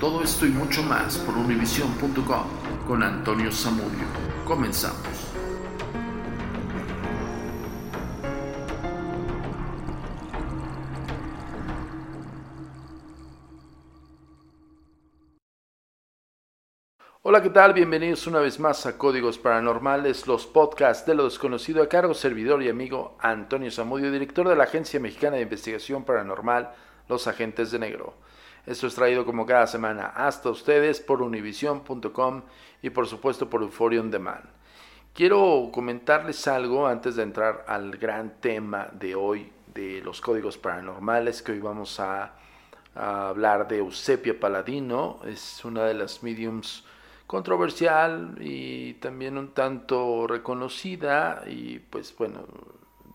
Todo esto y mucho más por univision.com con Antonio Zamudio. Comenzamos. Hola, ¿qué tal? Bienvenidos una vez más a Códigos Paranormales, los podcasts de lo desconocido a cargo servidor y amigo Antonio Zamudio, director de la Agencia Mexicana de Investigación Paranormal, Los Agentes de Negro. Esto es traído como cada semana hasta ustedes por univision.com y por supuesto por Euphoria On Demand. Quiero comentarles algo antes de entrar al gran tema de hoy de los códigos paranormales que hoy vamos a, hablar de Eusepia Paladino. Es una de las mediums controversial y también un tanto reconocida y pues bueno,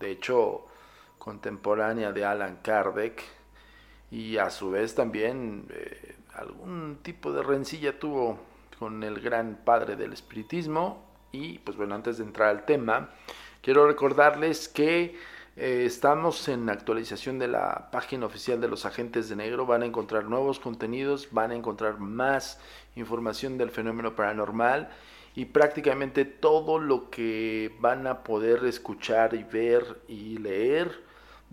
de hecho contemporánea de Alan Kardec y a su vez también eh, algún tipo de rencilla tuvo con el gran padre del espiritismo. Y pues bueno, antes de entrar al tema, quiero recordarles que eh, estamos en actualización de la página oficial de los agentes de negro, van a encontrar nuevos contenidos, van a encontrar más información del fenómeno paranormal y prácticamente todo lo que van a poder escuchar y ver y leer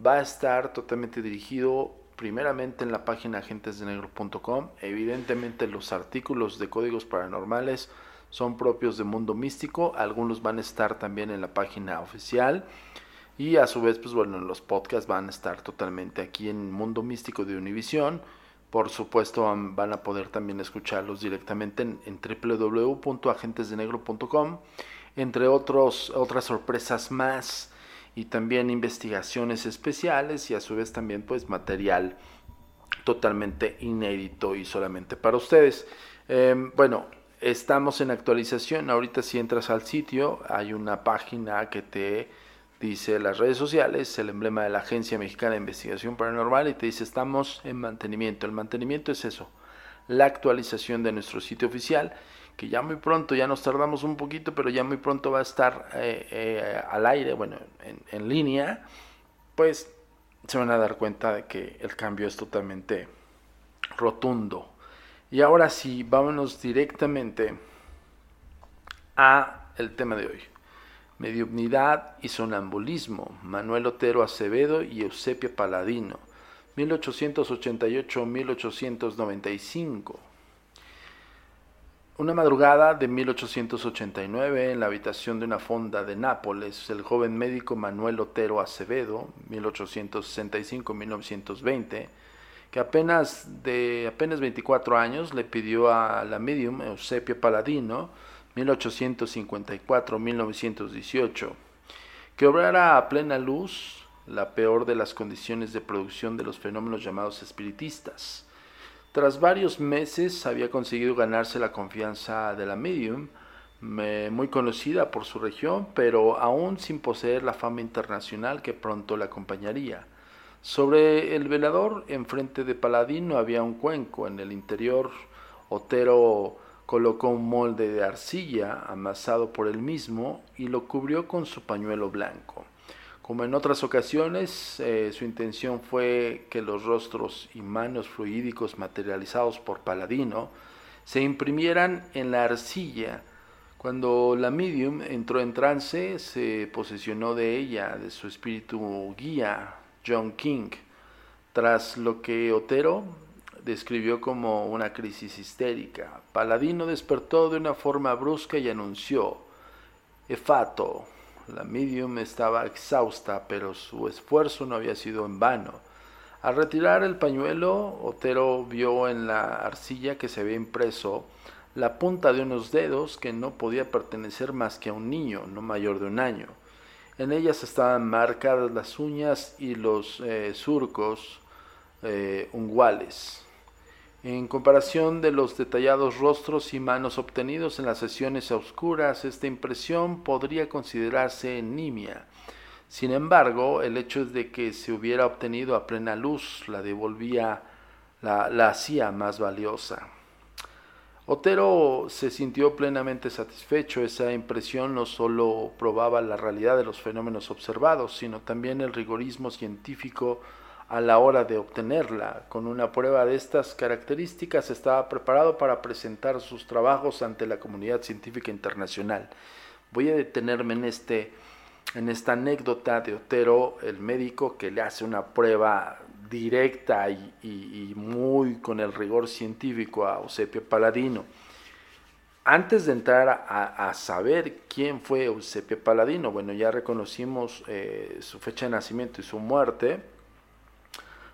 va a estar totalmente dirigido primeramente en la página agentesdenegro.com. Evidentemente los artículos de códigos paranormales son propios de Mundo Místico, algunos van a estar también en la página oficial. Y a su vez pues bueno, los podcasts van a estar totalmente aquí en Mundo Místico de Univision. Por supuesto, van a poder también escucharlos directamente en, en www.agentesdenegro.com, entre otros, otras sorpresas más y también investigaciones especiales y a su vez también pues material totalmente inédito y solamente para ustedes. Em, bueno, estamos en actualización. Ahorita si entras al sitio hay una página que te dice las redes sociales, el emblema de la Agencia Mexicana de Investigación Paranormal y te dice estamos en mantenimiento. El mantenimiento es eso, la actualización de nuestro sitio oficial, que ya muy pronto, ya nos tardamos un poquito, pero ya muy pronto va a estar eh, eh, al aire, bueno, en, línea, pues se van a dar cuenta de que el cambio es totalmente rotundo. Y ahora sí, vámonos directamente a el tema de hoy. Mediunidad y sonambulismo, Manuel Otero Acevedo y Eusepia Paladino, 1888-1895. Una madrugada de 1889, en la habitación de una fonda de Nápoles, el joven médico Manuel Otero Acevedo, 1865-1920, que apenas de apenas 24 años le pidió a la medium Eusepia Paladino 1854-1918, que obrara a plena luz la peor de las condiciones de producción de los fenómenos llamados espiritistas. Tras varios meses había conseguido ganarse la confianza de la medium, muy conocida por su región, pero aún sin poseer la fama internacional que pronto la acompañaría. Sobre el velador, enfrente de Paladino, había un cuenco. En el interior, Otero colocó un molde de arcilla amasado por él mismo y lo cubrió con su pañuelo blanco. Como en otras ocasiones, eh, su intención fue que los rostros y manos fluídicos materializados por Paladino se imprimieran en la arcilla. Cuando la medium entró en trance, se posesionó de ella, de su espíritu guía, John King, tras lo que Otero describió como una crisis histérica. Paladino despertó de una forma brusca y anunció, Efato. La medium estaba exhausta, pero su esfuerzo no había sido en vano. Al retirar el pañuelo, Otero vio en la arcilla que se había impreso la punta de unos dedos que no podía pertenecer más que a un niño, no mayor de un año. En ellas estaban marcadas las uñas y los eh, surcos eh, unguales. En comparación de los detallados rostros y manos obtenidos en las sesiones oscuras, esta impresión podría considerarse nimia. Sin embargo, el hecho de que se hubiera obtenido a plena luz la devolvía, la, la hacía más valiosa. Otero se sintió plenamente satisfecho. Esa impresión no solo probaba la realidad de los fenómenos observados, sino también el rigorismo científico a la hora de obtenerla. Con una prueba de estas características estaba preparado para presentar sus trabajos ante la comunidad científica internacional. Voy a detenerme en, este, en esta anécdota de Otero, el médico que le hace una prueba directa y, muy con el rigor científico a Eusebio Paladino. Antes de entrar a, saber quién fue Eusebio Paladino, bueno, ya reconocimos eh, su fecha de nacimiento y su muerte,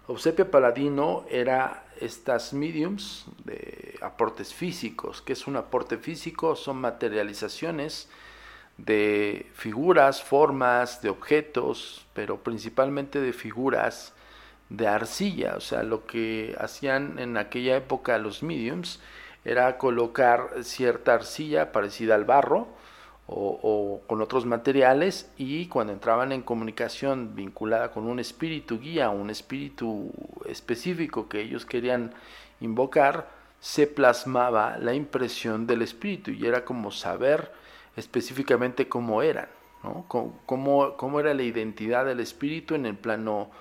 Eusebio Paladino era estas mediums de aportes físicos. ¿Qué es un aporte físico? Son materializaciones de figuras, formas, de objetos, pero principalmente de figuras de arcilla. O sea, lo que hacían en aquella época los mediums era colocar cierta arcilla parecida al barro, o, con otros materiales y cuando entraban en comunicación vinculada con un espíritu guía, un espíritu específico que ellos querían invocar, se plasmaba la impresión del espíritu y era como saber específicamente cómo eran, ¿no? cómo, cómo era la identidad del espíritu en el plano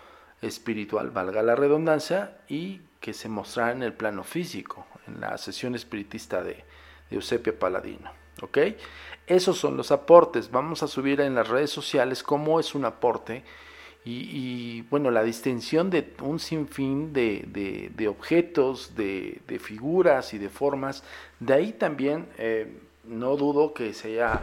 espiritual, valga la redundancia, y que se mostrara en el plano físico, en la sesión espiritista de, de Paladino. ¿ok? Esos son los aportes. Vamos a subir en las redes sociales cómo es un aporte y, bueno, la distinción de un sinfín de, de, objetos, de, figuras y de formas. De ahí también eh, no dudo que se haya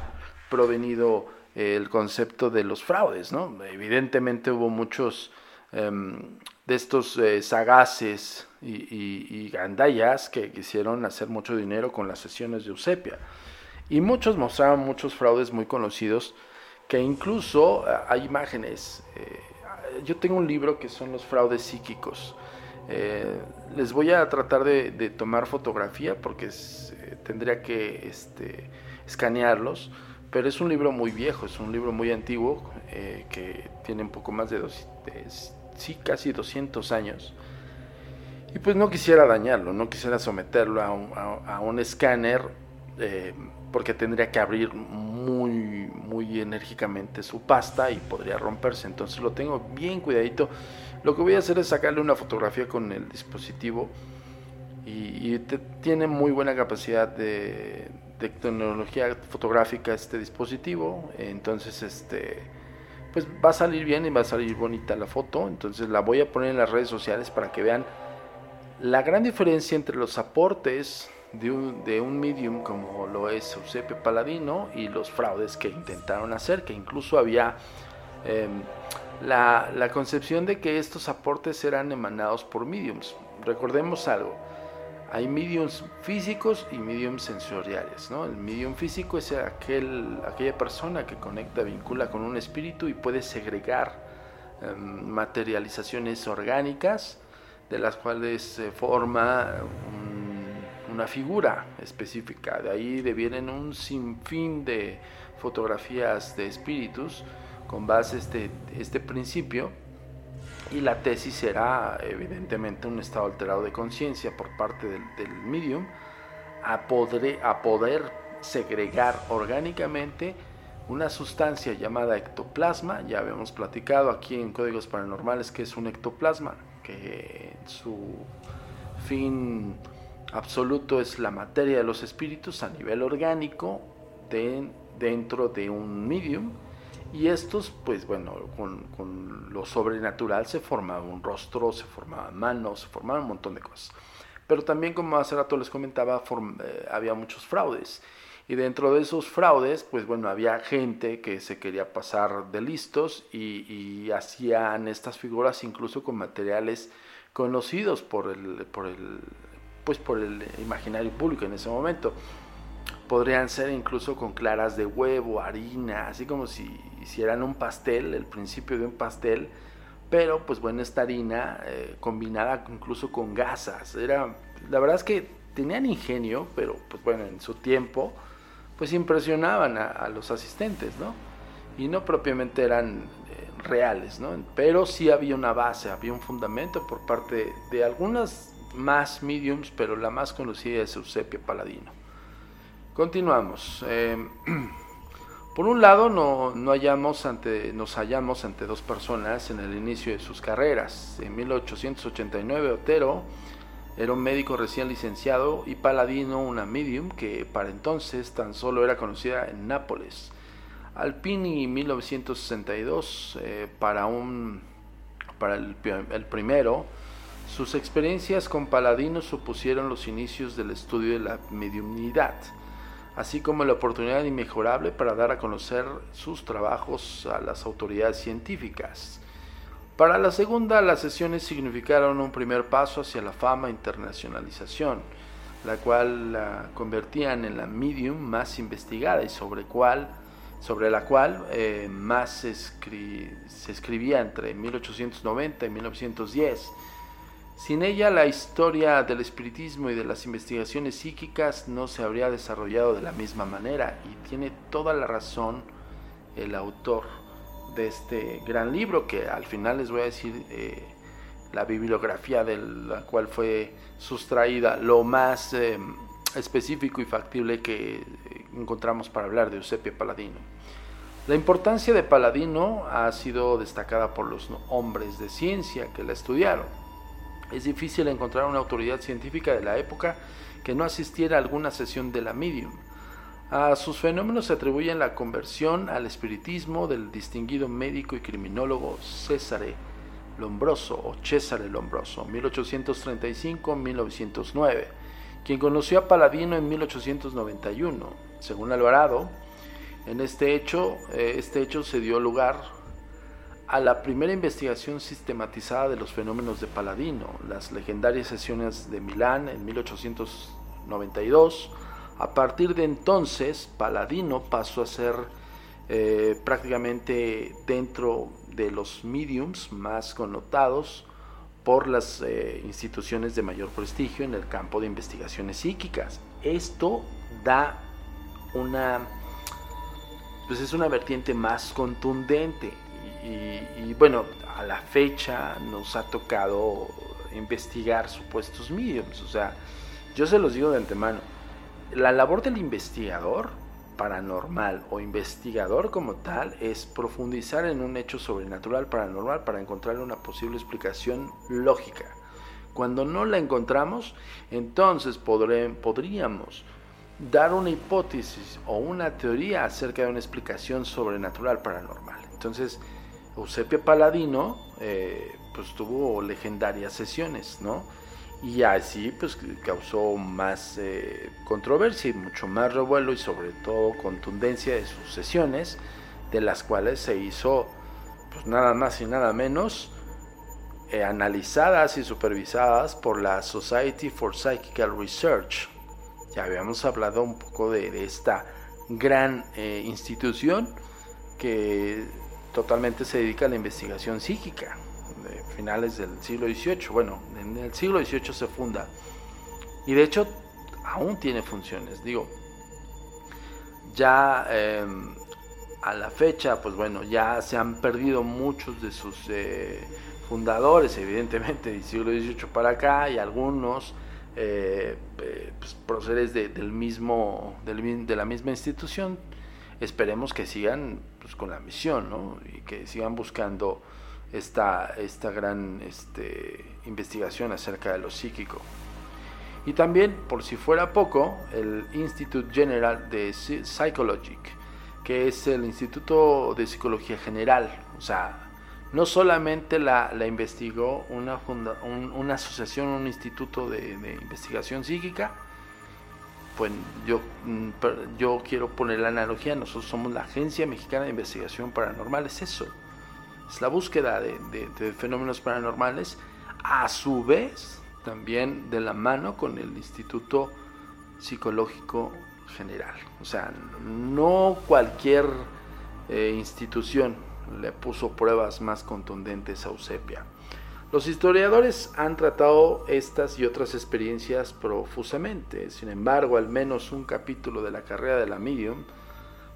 provenido eh, el concepto de los fraudes, ¿no? Evidentemente hubo muchos em, de estos eh, sagaces y, y, gandayas que quisieron hacer mucho dinero con las sesiones de Eusepia. Y muchos mostraban muchos fraudes muy conocidos que incluso eh, hay imágenes. Eh, yo tengo un libro que son los fraudes psíquicos. Eh, les voy a tratar de, tomar fotografía porque tendría que este, escanearlos, pero es un libro muy viejo, es un libro muy antiguo que tiene un poco más de, dos, sí, casi 200 años. Y pues no quisiera dañarlo, no quisiera someterlo a un, a un escáner porque tendría que abrir muy, muy enérgicamente su pasta y podría romperse. Entonces lo tengo bien cuidadito. Lo que voy a hacer es sacarle una fotografía con el dispositivo y, tiene muy buena capacidad de, tecnología fotográfica este dispositivo. Entonces, este, pues va a salir bien y va a salir bonita la foto. Entonces la voy a poner en las redes sociales para que vean la gran diferencia entre los aportes de un, de un medium como lo es Eusebio Paladino y los fraudes que intentaron hacer, que incluso había em, la, la, concepción de que estos aportes eran emanados por mediums. Recordemos algo, hay mediums físicos y mediums sensoriales. ¿no? El medium físico es aquel, aquella persona que conecta, vincula con un espíritu y puede segregar em, materializaciones orgánicas de las cuales se forma un una figura específica. De ahí devienen un sinfín de fotografías de espíritus con base este, este principio y la tesis será evidentemente un estado alterado de conciencia por parte del, medium a poder, a poder segregar orgánicamente una sustancia llamada ectoplasma, ya habíamos platicado aquí en Códigos Paranormales que es un ectoplasma, que su fin absoluto es la materia de los espíritus a nivel orgánico dentro de un medium y estos pues bueno con, lo sobrenatural se formaba un rostro, se formaban manos, se formaban un montón de cosas. Pero también, como hace rato les comentaba, eh, había muchos fraudes. Y dentro de esos fraudes, pues bueno, había gente que se quería pasar de listos y, hacían estas figuras incluso con materiales conocidos por el, por el, pues por el imaginario público en ese momento. Podrían ser incluso con claras de huevo, harina, así como si hicieran un pastel, el principio de un pastel, pero pues bueno, esta harina eh, combinada incluso con gasas. Era, la verdad es que tenían ingenio, pero pues bueno, en su tiempo pues impresionaban a, los asistentes, ¿no? Y no propiamente eran eh, reales, ¿no? Pero sí había una base, había un fundamento por parte de algunas más mediums, pero la más conocida es Eusebio Paladino. Continuamos. Em, por un lado, no, no hallamos ante, nos hallamos ante dos personas en el inicio de sus carreras. En 1889, Otero era un médico recién licenciado y Paladino una medium que para entonces tan solo era conocida en Nápoles. Alpini 1962 eh, para, un, para el, el primero, sus experiencias con Paladino supusieron los inicios del estudio de la mediumnidad, así como la oportunidad inmejorable para dar a conocer sus trabajos a las autoridades científicas. Para la segunda, las sesiones significaron un primer paso hacia la fama e internacionalización, la cual la convertían en la medium más investigada y sobre, la cual eh, más se escribía entre 1890 y 1910. Sin ella, la historia del espiritismo y de las investigaciones psíquicas no se habría desarrollado de la misma manera, y tiene toda la razón el autor de este gran libro, que al final les voy a decir eh, la bibliografía de la cual fue sustraída, lo más eh, específico y factible que encontramos para hablar de Eusebio Paladino. La importancia de Paladino ha sido destacada por los hombres de ciencia que la estudiaron. Es difícil encontrar una autoridad científica de la época que no asistiera a alguna sesión de la medium. A sus fenómenos se atribuyen la conversión al espiritismo del distinguido médico y criminólogo Césare Lombroso o Césare Lombroso, 1835-1909, quien conoció a Paladino en 1891. Según Alvarado, en este hecho, eh, este hecho se dio lugar a la primera investigación sistematizada de los fenómenos de Paladino, las legendarias sesiones de Milán en 1892, a partir de entonces, Paladino pasó a ser eh, prácticamente dentro de los mediums más connotados por las eh, instituciones de mayor prestigio en el campo de investigaciones psíquicas. Esto da una, pues es una vertiente más contundente y, y bueno, a la fecha nos ha tocado investigar supuestos mediums, o sea, yo se los digo de antemano, la labor del investigador paranormal o investigador como tal es profundizar en un hecho sobrenatural paranormal para encontrar una posible explicación lógica. Cuando no la encontramos, entonces podríamos dar una hipótesis o una teoría acerca de una explicación sobrenatural paranormal. Entonces, Eusebio Paladino eh, pues tuvo legendarias sesiones, ¿no? y así pues causó más eh, controversia y mucho más revuelo y sobre todo contundencia de sus sesiones de las cuales se hizo pues nada más y nada menos eh, analizadas y supervisadas por la Society for Psychical Research ya habíamos hablado un poco de, esta gran eh, institución que totalmente se dedica a la investigación psíquica finales del siglo XVIII. Bueno, en el siglo XVIII se funda. Y de hecho, aún tiene funciones. Digo, ya em, a la fecha, pues bueno, ya se han perdido muchos de sus eh, fundadores, evidentemente, del siglo XVIII para acá, y algunos eh, eh pues, del mismo, de la misma institución. Esperemos que sigan pues, con la misión, ¿no? Y que sigan buscando esta, esta gran este, investigación acerca de lo psíquico. Y también, por si fuera poco, el Institute General de Psychology, que es el Instituto de Psicología General, o sea, no solamente la, investigó una, una asociación, un instituto de, investigación psíquica, pues yo, mm, yo quiero poner la analogía, nosotros somos la Agencia Mexicana de Investigación Paranormal, es eso, es la búsqueda de, fenómenos paranormales, a su vez también de la mano con el Instituto Psicológico General. O sea, no cualquier eh, institución le puso pruebas más contundentes a Eusebia. Los historiadores han tratado estas y otras experiencias profusamente, sin embargo, al menos un capítulo de la carrera de la medium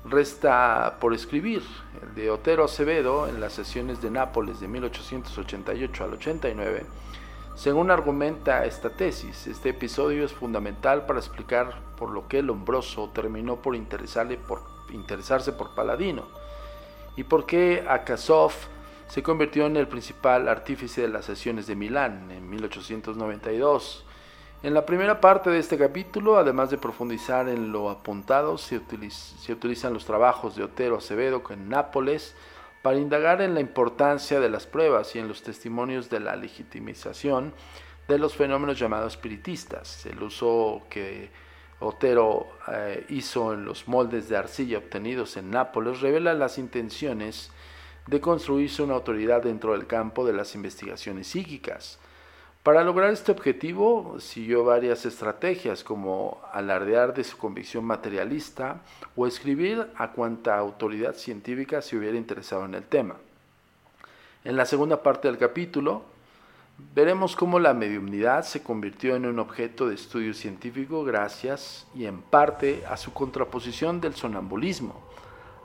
resta por escribir, el de Otero Acevedo en las sesiones de Nápoles de 1888 al 89. Según argumenta esta tesis, este episodio es fundamental para explicar por lo que Lombroso terminó por, interesarle por interesarse por Paladino y por qué Akasov se convirtió en el principal artífice de las sesiones de Milán en 1892. En la primera parte de este capítulo, además de profundizar en lo apuntado, se, utilizan los trabajos de Otero Acevedo en Nápoles para indagar en la importancia de las pruebas y en los testimonios de la legitimización de los fenómenos llamados espiritistas. El uso que Otero eh, hizo en los moldes de arcilla obtenidos en Nápoles revela las intenciones de construirse una autoridad dentro del campo de las investigaciones psíquicas. Para lograr este objetivo siguió varias estrategias como alardear de su convicción materialista o escribir a cuanta autoridad científica se hubiera interesado en el tema. En la segunda parte del capítulo, Veremos cómo la mediumnidad se convirtió en un objeto de estudio científico gracias y en parte a su contraposición del sonambulismo.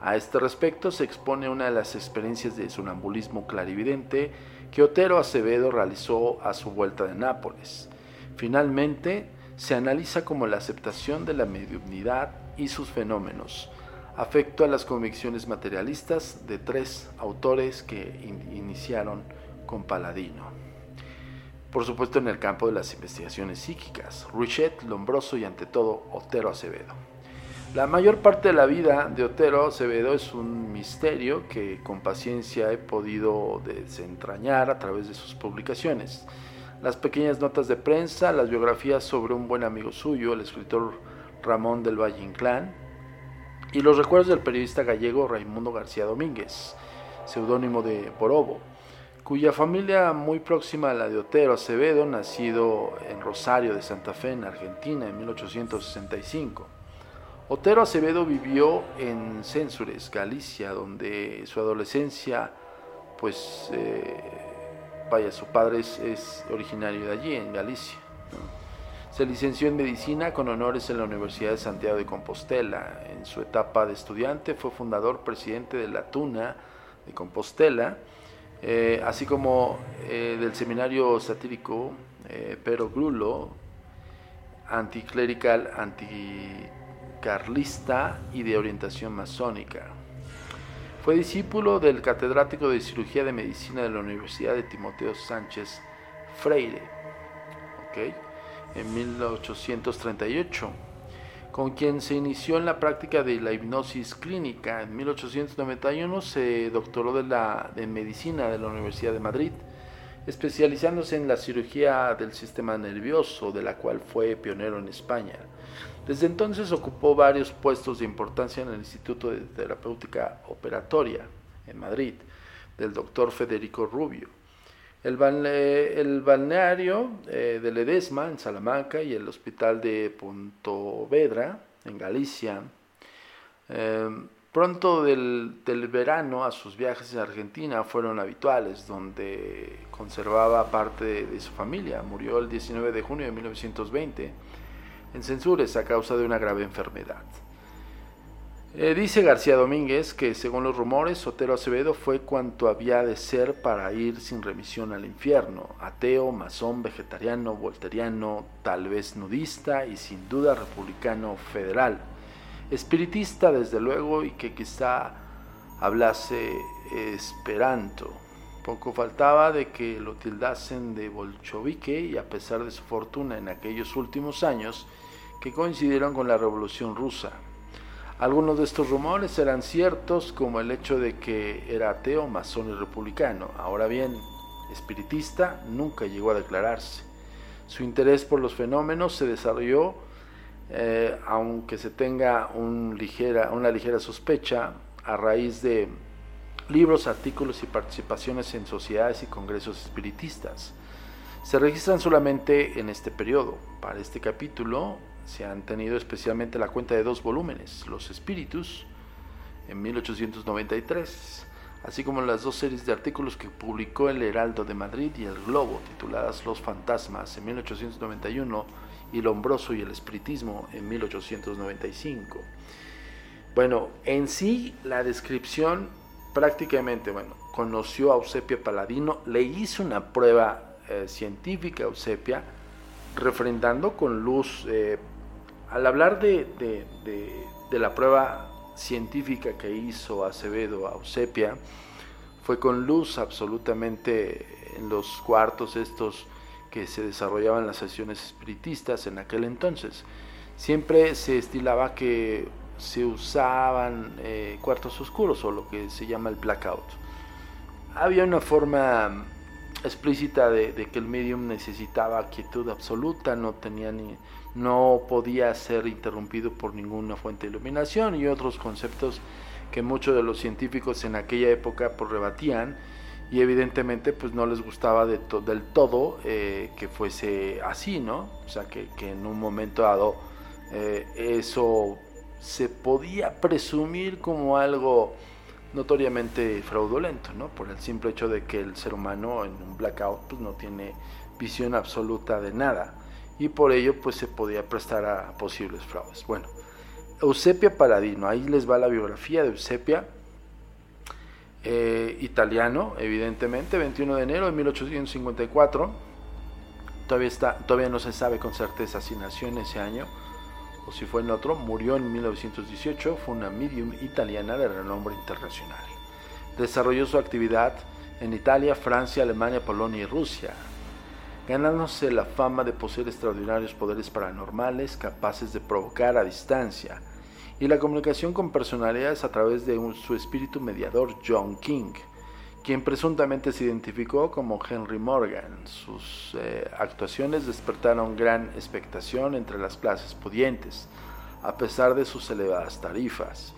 A este respecto se expone una de las experiencias de sonambulismo clarividente que Otero Acevedo realizó a su vuelta de Nápoles. Finalmente, se analiza como la aceptación de la mediumnidad y sus fenómenos, afecto a las convicciones materialistas de tres autores que iniciaron con Paladino por supuesto en el campo de las investigaciones psíquicas, Richet, Lombroso y ante todo Otero Acevedo. La mayor parte de la vida de Otero Acevedo es un misterio que con paciencia he podido desentrañar a través de sus publicaciones. Las pequeñas notas de prensa, las biografías sobre un buen amigo suyo, el escritor Ramón del Valle Inclán, y los recuerdos del periodista gallego Raimundo García Domínguez, seudónimo de Borobo cuya familia muy próxima a la de Otero Acevedo, nacido en Rosario de Santa Fe, en Argentina, en 1865. Otero Acevedo vivió en Censures, Galicia, donde su adolescencia, pues, eh, vaya, su padre es, originario de allí, en Galicia. Se licenció en medicina con honores en la Universidad de Santiago de Compostela. En su etapa de estudiante fue fundador presidente de la Tuna de Compostela eh, así como eh, del seminario satírico Pero Grulo, anticlerical, anticarlista y de orientación masónica. Fue discípulo del catedrático de cirugía de medicina de la Universidad de Timoteo Sánchez Freire, en 1838 con quien se inició en la práctica de la hipnosis clínica. En 1891 se doctoró de, la, de medicina de la Universidad de Madrid, especializándose en la cirugía del sistema nervioso, de la cual fue pionero en España. Desde entonces ocupó varios puestos de importancia en el Instituto de Terapéutica Operatoria en Madrid, del doctor Federico Rubio. El, balneario eh, de Ledesma en Salamanca y el hospital de Pontovedra en Galicia. Eh, pronto del, verano a sus viajes a Argentina fueron habituales, donde conservaba parte de su familia. Murió el 19 de junio de 1920 en Censures a causa de una grave enfermedad. Eh, dice García Domínguez que según los rumores, Sotero Acevedo fue cuanto había de ser para ir sin remisión al infierno, ateo, masón, vegetariano, volteriano, tal vez nudista y sin duda republicano federal, espiritista desde luego y que quizá hablase esperanto. Poco faltaba de que lo tildasen de bolchovique y a pesar de su fortuna en aquellos últimos años que coincidieron con la revolución rusa, Algunos de estos rumores eran ciertos, como el hecho de que era ateo, masón y republicano. Ahora bien, espiritista nunca llegó a declararse. Su interés por los fenómenos se desarrolló, eh, aunque se tenga una ligera sospecha, a raíz de libros, artículos y participaciones en sociedades y congresos espiritistas. Se registran solamente en este periodo. Para este capítulo se han tenido especialmente la cuenta de dos volúmenes, Los Espíritus, en 1893, así como las dos series de artículos que publicó el Heraldo de Madrid y el Globo, tituladas Los Fantasmas en 1891 y Lombroso y el Espiritismo en 1895. Bueno, en sí la descripción prácticamente, bueno, conoció a Eusepia Paladino, le hizo una prueba eh, científica Eusepia, refrendando con luz, eh, al hablar de, de, la prueba científica que hizo Acevedo a Eusepia, fue con luz absolutamente en los cuartos estos que se desarrollaban las sesiones espiritistas en aquel entonces. Siempre se estilaba que se usaban eh, cuartos oscuros o lo que se llama el blackout. Había una forma explícita de, que el medium necesitaba quietud absoluta, no tenía ni, no podía ser interrumpido por ninguna fuente de iluminación y otros conceptos que muchos de los científicos en aquella época pues, rebatían y evidentemente pues no les gustaba de del todo eh, que fuese así, ¿no? O sea, que, en un momento dado eh, eso se podía presumir como algo notoriamente fraudulento, ¿no? Por el simple hecho de que el ser humano en un blackout pues, no tiene visión absoluta de nada y por ello pues se podía prestar a posibles fraudes. Bueno, Eusepia Paladino, ahí les va la biografía de Eusepia, eh, italiano, evidentemente, 21 de enero de 1854, todavía, está, todavía no se sabe con certeza si nació en ese año, o si fue en otro, murió en 1918, fue una medium italiana de renombre internacional. Desarrolló su actividad en Italia, Francia, Alemania, Polonia y Rusia, ganándose la fama de poseer extraordinarios poderes paranormales capaces de provocar a distancia y la comunicación con personalidades a través de su espíritu mediador John King quien presuntamente se identificó como Henry Morgan. Sus eh, actuaciones despertaron gran expectación entre las clases pudientes, a pesar de sus elevadas tarifas.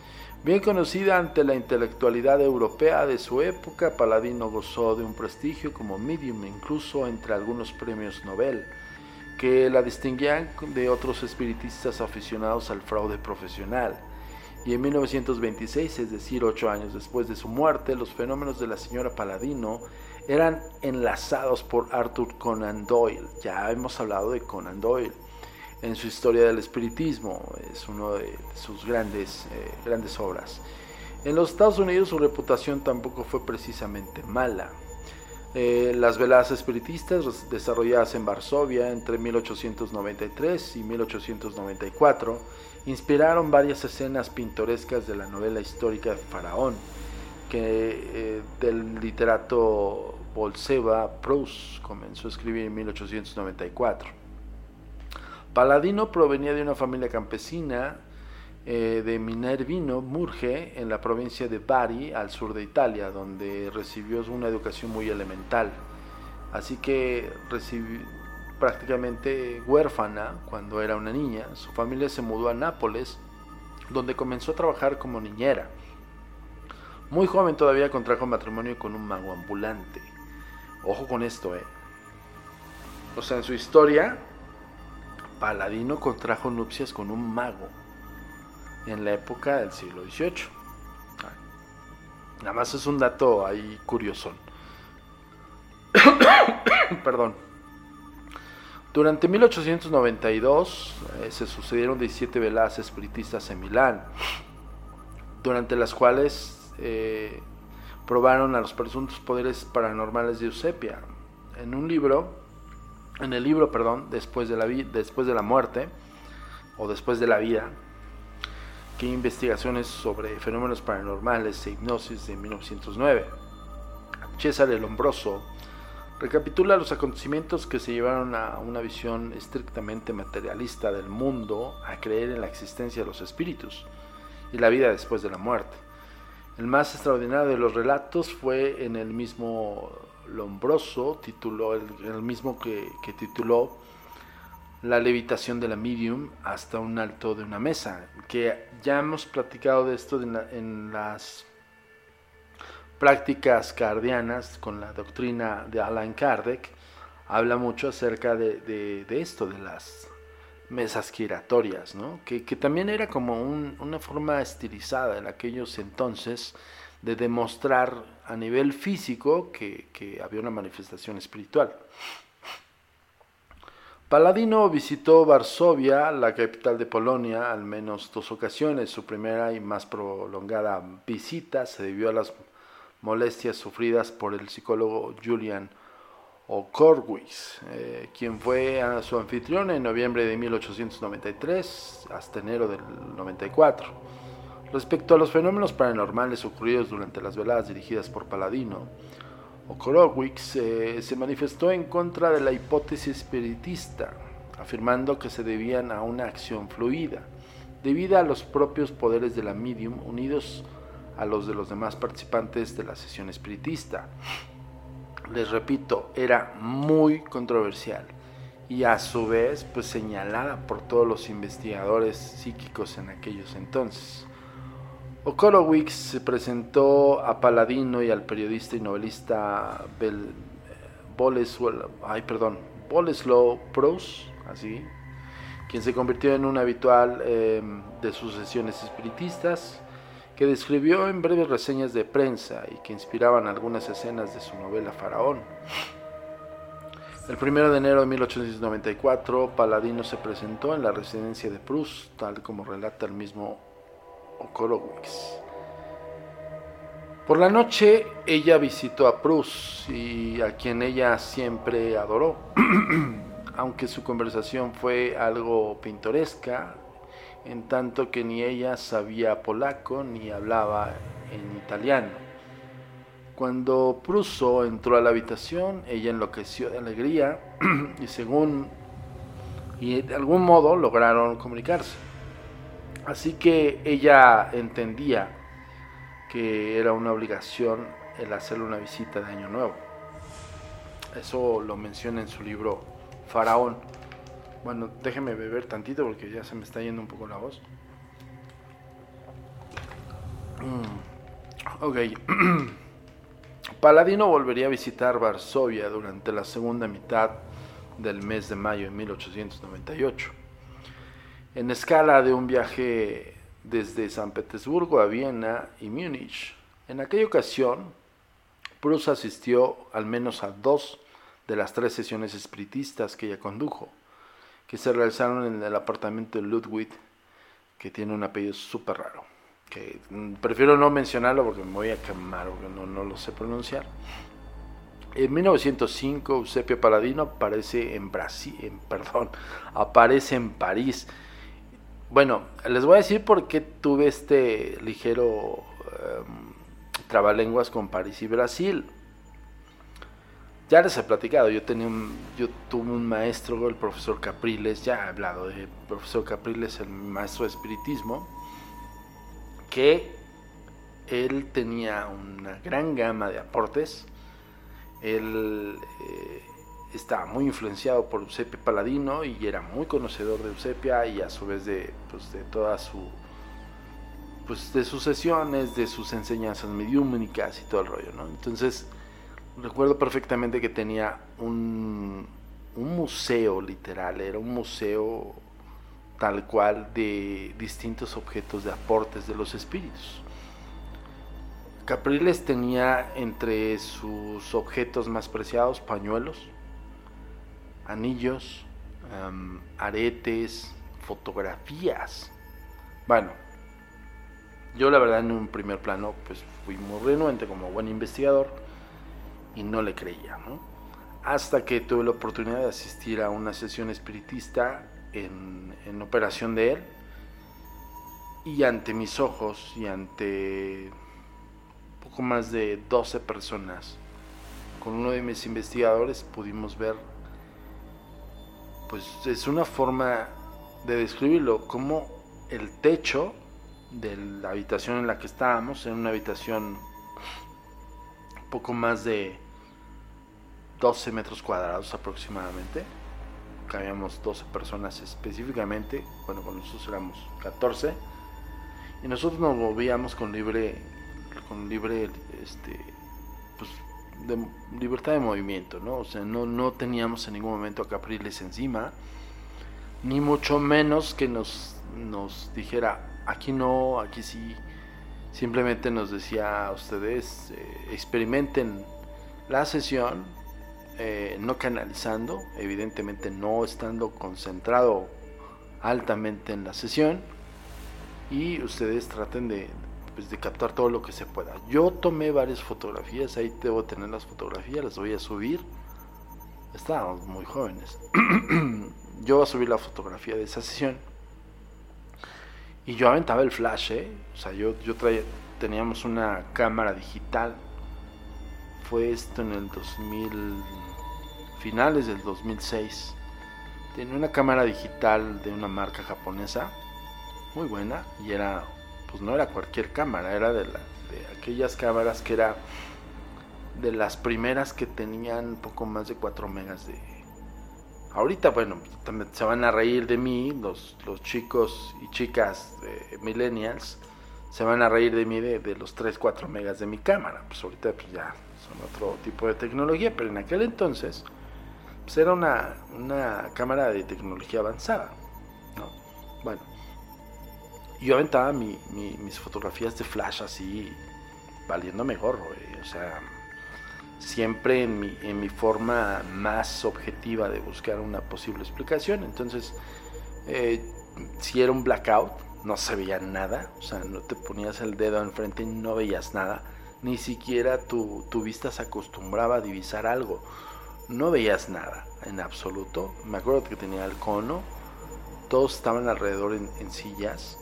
Bien conocida ante la intelectualidad europea de su época, Paladino gozó de un prestigio como medium incluso entre algunos premios Nobel, que la distinguían de otros espiritistas aficionados al fraude profesional y en 1926, es decir, ocho años después de su muerte, los fenómenos de la señora Paladino eran enlazados por Arthur Conan Doyle. Ya hemos hablado de Conan Doyle en su historia del espiritismo, es una de sus grandes, eh, grandes obras. En los Estados Unidos su reputación tampoco fue precisamente mala. Eh, las veladas espiritistas desarrolladas en Varsovia entre 1893 y 1894 inspiraron varias escenas pintorescas de la novela histórica de Faraón, que eh, del literato Bolseva Proust comenzó a escribir en 1894. Paladino provenía de una familia campesina eh, de Minervino, Murge, en la provincia de Bari, al sur de Italia, donde recibió una educación muy elemental. Así que recibió, prácticamente huérfana cuando era una niña, su familia se mudó a Nápoles, donde comenzó a trabajar como niñera. Muy joven todavía contrajo matrimonio con un mago ambulante. Ojo con esto, eh. O sea, en su historia, Paladino contrajo nupcias con un mago en la época del siglo XVIII. Nada más es un dato ahí curioso. Perdón. Durante 1892 eh, se sucedieron 17 veladas espiritistas en Milán, durante las cuales eh, probaron a los presuntos poderes paranormales de Eusepia. En un libro, en el libro, perdón, después de la, después de la muerte o después de la vida, que investigaciones sobre fenómenos paranormales e hipnosis de 1909. César el Hombroso recapitula los acontecimientos que se llevaron a una visión estrictamente materialista del mundo, a creer en la existencia de los espíritus, y la vida después de la muerte. El más extraordinario de los relatos fue en el mismo Lombroso, tituló, el, mismo que, tituló La levitación de la medium hasta un alto de una mesa, que ya hemos platicado de esto en, las prácticas cardianas con la doctrina de Alan Kardec, habla mucho acerca de, esto, de las mesas giratorias, ¿no? que, también era como una forma estilizada en aquellos entonces de demostrar a nivel físico que, había una manifestación espiritual. Paladino visitó Varsovia, la capital de Polonia, al menos dos ocasiones. Su primera y más prolongada visita se debió a las molestias sufridas por el psicólogo Julian o Corwis, eh, quien fue a su anfitrión en noviembre de 1893 hasta enero del 94. Respecto a los fenómenos paranormales ocurridos durante las veladas dirigidas por Paladino, Okorowicz eh, se manifestó en contra de la hipótesis espiritista, afirmando que se debían a una acción fluida, debido a los propios poderes de la medium unidos a los de los demás participantes de la sesión espiritista les repito, era muy controversial y a su vez pues señalada por todos los investigadores psíquicos en aquellos entonces. Okorowicz se presentó a Paladino y al periodista y novelista Bel, ay, perdón, Prose, así, quien se convirtió en un habitual eh, de sus sesiones espiritistas que describió en breves reseñas de prensa y que inspiraban algunas escenas de su novela Faraón. El 1 de enero de 1894, Paladino se presentó en la residencia de Proust, tal como relata el mismo Por la noche, ella visitó a Proust y a quien ella siempre adoró. Aunque su conversación fue algo pintoresca, en tanto que ni ella sabía polaco ni hablaba en italiano. Cuando Pruso entró a la habitación, ella enloqueció de alegría y según y de algún modo lograron comunicarse. Así que ella entendía que era una obligación el hacerle una visita de Año Nuevo. Eso lo menciona en su libro Faraón. Bueno, déjeme beber tantito porque ya se me está yendo un poco la voz. Mm, ok. Paladino volvería a visitar Varsovia durante la segunda mitad del mes de mayo de 1898. En escala de un viaje desde San Petersburgo a Viena y Múnich. En aquella ocasión, Proust asistió al menos a dos de las tres sesiones espiritistas que ella condujo que se realizaron en el apartamento de Ludwig, que tiene un apellido súper raro. Que mm, prefiero no mencionarlo porque me voy a quemar, porque no, no lo sé pronunciar. En 1905, Eusebio Paladino aparece en Brasil, en, perdón, aparece en París. Bueno, les voy a decir por qué tuve este ligero em, trabalenguas con París y Brasil. Ya les he platicado, yo tenía un, yo tuve un maestro, el profesor Capriles, ya he hablado de profesor Capriles, el maestro de espiritismo, que él tenía una gran gama de aportes. Él eh, estaba muy influenciado por Eusebio Paladino y era muy conocedor de Eusebia y a su vez de, pues, de toda su pues de sus sesiones, de sus enseñanzas mediúmnicas y todo el rollo, ¿no? Entonces, recuerdo perfectamente que tenía un, un museo literal, era un museo tal cual de distintos objetos de aportes de los espíritus. Capriles tenía entre sus objetos más preciados pañuelos, anillos, em, aretes, fotografías. Bueno, yo la verdad en un primer plano pues fui muy renuente como buen investigador y no le creía, ¿no? Hasta que tuve la oportunidad de asistir a una sesión espiritista en, en operación de él y ante mis ojos y ante poco más de 12 personas con uno de mis investigadores pudimos ver pues es una forma de describirlo como el techo de la habitación en la que estábamos, en una habitación poco más de 12 metros cuadrados aproximadamente. Cabíamos 12 personas específicamente, bueno, con nosotros éramos 14. Y nosotros nos movíamos con libre, con libre, este, pues, de libertad de movimiento, ¿no? O sea, no, no teníamos en ningún momento a Capriles encima, ni mucho menos que nos, nos dijera, aquí no, aquí sí. Simplemente nos decía a ustedes, eh, experimenten la sesión, eh, no canalizando, evidentemente no estando concentrado altamente en la sesión, y ustedes traten de, pues, de captar todo lo que se pueda. Yo tomé varias fotografías, ahí debo tener las fotografías, las voy a subir. Estábamos muy jóvenes. Yo voy a subir la fotografía de esa sesión. Y yo aventaba el flash, ¿eh? O sea, yo, yo traía, teníamos una cámara digital. Fue esto en el 2000, finales del 2006. Tenía una cámara digital de una marca japonesa, muy buena, y era, pues no era cualquier cámara, era de, de aquellas cámaras que era de las primeras que tenían poco más de 4 megas de, Ahorita, bueno, se van a reír de mí, los, los chicos y chicas de millennials, se van a reír de mí de, los 3, 4 megas de mi cámara. Pues ahorita pues ya son otro tipo de tecnología, pero en aquel entonces pues era una, una cámara de tecnología avanzada. Yo aventaba mi, mis fotografías de flash así, valiéndome gorro, o sea siempre en mi, en mi forma más objetiva de buscar una posible explicación. Entonces, eh, si era un blackout, no se veía nada, o sea, no te ponías el dedo enfrente y no veías nada, ni siquiera tu, tu vista se acostumbraba a divisar algo, no veías nada en absoluto. Me acuerdo que tenía el cono, todos estaban alrededor en, sillas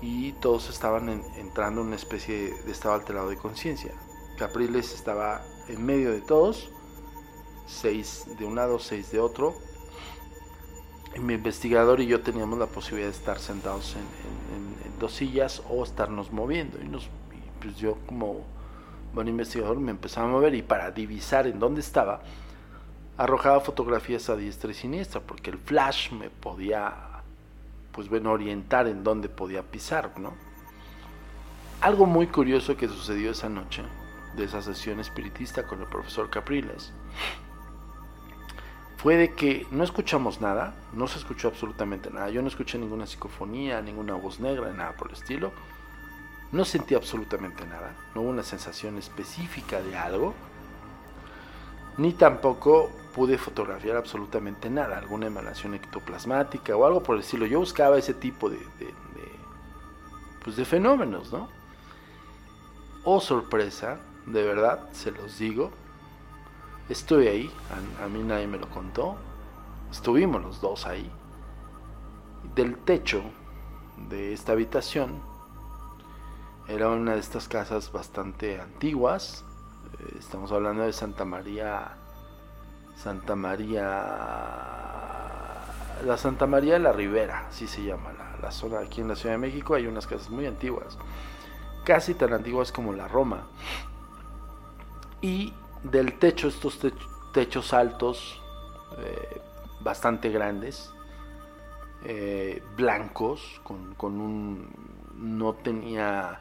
y todos estaban entrando en una especie de estado alterado de conciencia. Capriles estaba en medio de todos, seis de un lado, seis de otro. mi investigador y yo teníamos la posibilidad de estar sentados en, dos sillas o estarnos moviendo. Y, nos, pues yo como buen investigador me empezaba a mover y para divisar en dónde estaba, arrojaba fotografías a diestra y siniestra, porque el flash me podía, pues bueno, orientar en dónde podía pisar, ¿no? Algo muy curioso que sucedió esa noche de esa sesión espiritista con el profesor Capriles fue de que no escuchamos nada, no se escuchó absolutamente nada. Yo no escuché ninguna psicofonía, ninguna voz negra, nada por el estilo. No sentí absolutamente nada, no hubo una sensación específica de algo, ni tampoco pude fotografiar absolutamente nada, alguna emanación ectoplasmática o algo por el estilo. Yo buscaba ese tipo de, pues de fenómenos, ¿no? Oh sorpresa, de verdad, se los digo. Estuve ahí, a, mí nadie me lo contó. Estuvimos los dos ahí. Del techo de esta habitación era una de estas casas bastante antiguas. Eh, estamos hablando de Santa María. Santa María. La Santa María de la Ribera, así se llama la, la zona aquí en la Ciudad de México. Hay unas casas muy antiguas, casi tan antiguas como la Roma y del techo, estos techos altos, eh, bastante grandes, eh, blancos, con, un... no tenía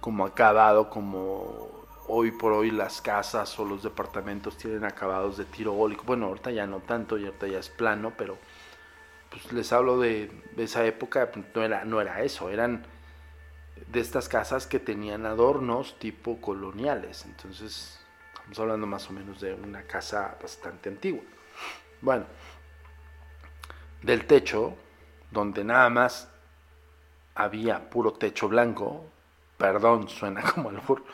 como acabado como hoy por hoy las casas o los departamentos tienen acabados de tiro ólico. Bueno, ahorita ya no tanto, y ahorita ya es plano, pero pues les hablo de, esa época, no era, no era eso, eran de estas casas que tenían adornos tipo coloniales. Entonces, estamos hablando más o menos de una casa bastante antigua. Bueno, del techo, donde nada más había puro techo blanco, perdón, suena como albur,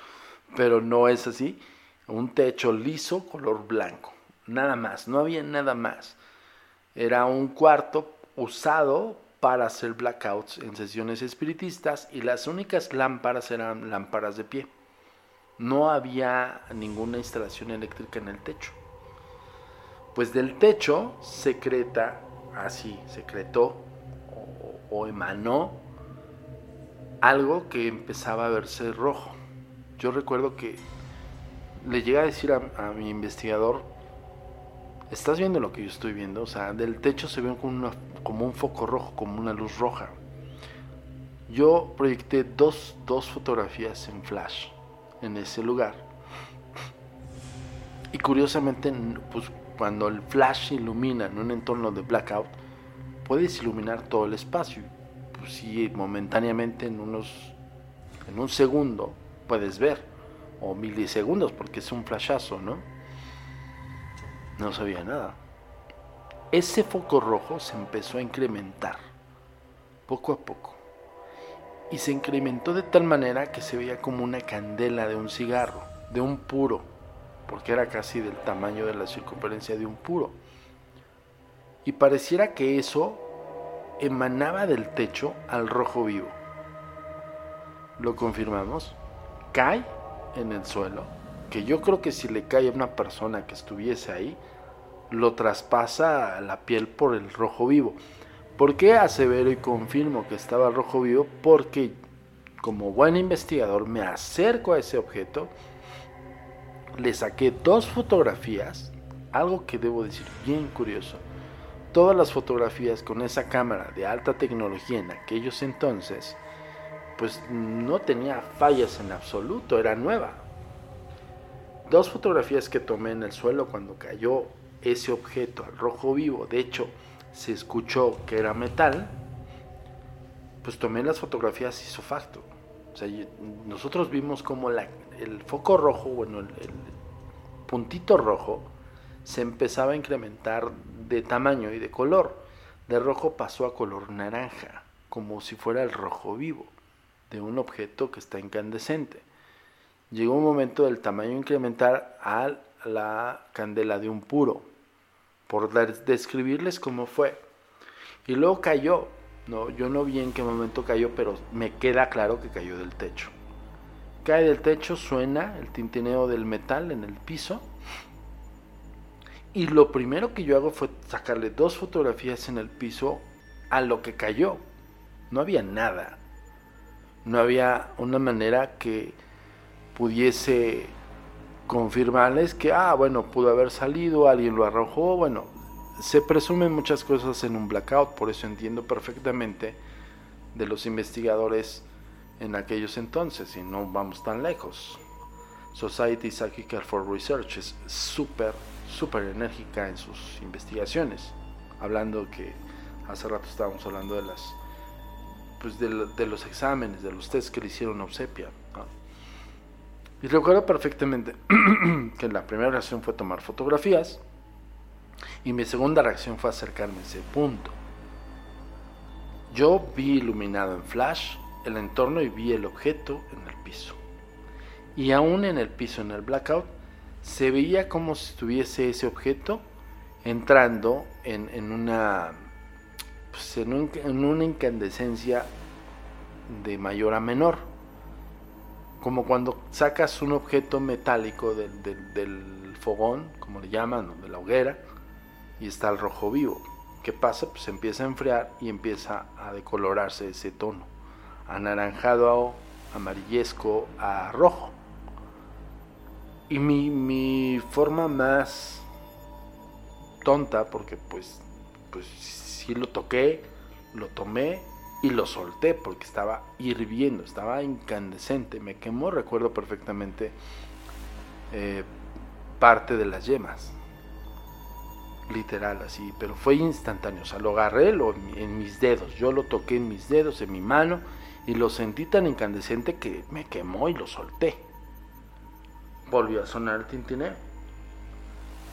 pero no es así, un techo liso color blanco, nada más, no había nada más. Era un cuarto usado para hacer blackouts en sesiones espiritistas y las únicas lámparas eran lámparas de pie. No había ninguna instalación eléctrica en el techo. Pues del techo secreta, así, secretó o, emanó algo que empezaba a verse rojo. Yo recuerdo que le llegué a decir a, mi investigador, ¿estás viendo lo que yo estoy viendo? O sea, del techo se ve como, como un foco rojo, como una luz roja. Yo proyecté dos, dos fotografías en flash en ese lugar. Y curiosamente, pues cuando el flash ilumina en un entorno de blackout, puedes iluminar todo el espacio. Pues sí, momentáneamente en unos en un segundo puedes ver o milisegundos porque es un flashazo, ¿no? No sabía nada. Ese foco rojo se empezó a incrementar poco a poco y se incrementó de tal manera que se veía como una candela de un cigarro, de un puro, porque era casi del tamaño de la circunferencia de un puro. Y pareciera que eso emanaba del techo al rojo vivo. Lo confirmamos. Cae en el suelo, que yo creo que si le cae a una persona que estuviese ahí, lo traspasa la piel por el rojo vivo. ¿Por qué asevero y confirmo que estaba rojo vivo? Porque como buen investigador me acerco a ese objeto, le saqué dos fotografías, algo que debo decir bien curioso. Todas las fotografías con esa cámara de alta tecnología en aquellos entonces, pues no tenía fallas en absoluto, era nueva. Dos fotografías que tomé en el suelo cuando cayó ese objeto al rojo vivo, de hecho, se escuchó que era metal, pues tomé las fotografías hizo facto. O sea, nosotros vimos como el foco rojo, bueno, el, el, puntito rojo, se empezaba a incrementar de tamaño y de color. De rojo pasó a color naranja, como si fuera el rojo vivo de un objeto que está incandescente. Llegó un momento del tamaño incrementar a la candela de un puro, por describirles cómo fue. Y luego cayó. No, yo no vi en qué momento cayó, pero me queda claro que cayó del techo. Cae del techo, suena el tintineo del metal en el piso. Y lo primero que yo hago fue sacarle dos fotografías en el piso a lo que cayó. No había nada. No había una manera que pudiese confirmarles que, ah, bueno, pudo haber salido, alguien lo arrojó, bueno, se presumen muchas cosas en un blackout, por eso entiendo perfectamente de los investigadores en aquellos entonces, y no vamos tan lejos. Society Psychical for Research es súper, súper enérgica en sus investigaciones, hablando que hace rato estábamos hablando de las pues de, de los exámenes, de los tests que le hicieron a Eusebia. Y recuerdo perfectamente que la primera reacción fue tomar fotografías y mi segunda reacción fue acercarme a ese punto. Yo vi iluminado en flash el entorno y vi el objeto en el piso. Y aún en el piso, en el blackout, se veía como si estuviese ese objeto entrando en, una, pues, en una incandescencia de mayor a menor como cuando sacas un objeto metálico del, fogón, como le llaman, de la hoguera, y está el rojo vivo. ¿Qué pasa? Pues empieza a enfriar y empieza a decolorarse ese tono, anaranjado, a amarillesco, a rojo. Y mi, mi forma más tonta, porque pues, pues sí lo toqué, lo tomé y lo solté porque estaba hirviendo, estaba incandescente, me quemó, recuerdo perfectamente eh, parte de las yemas, literal así, pero fue instantáneo, o sea, lo agarré en mis dedos, yo lo toqué en mis dedos, en mi mano, y lo sentí tan incandescente que me quemó y lo solté. Volvió a sonar el tintineo.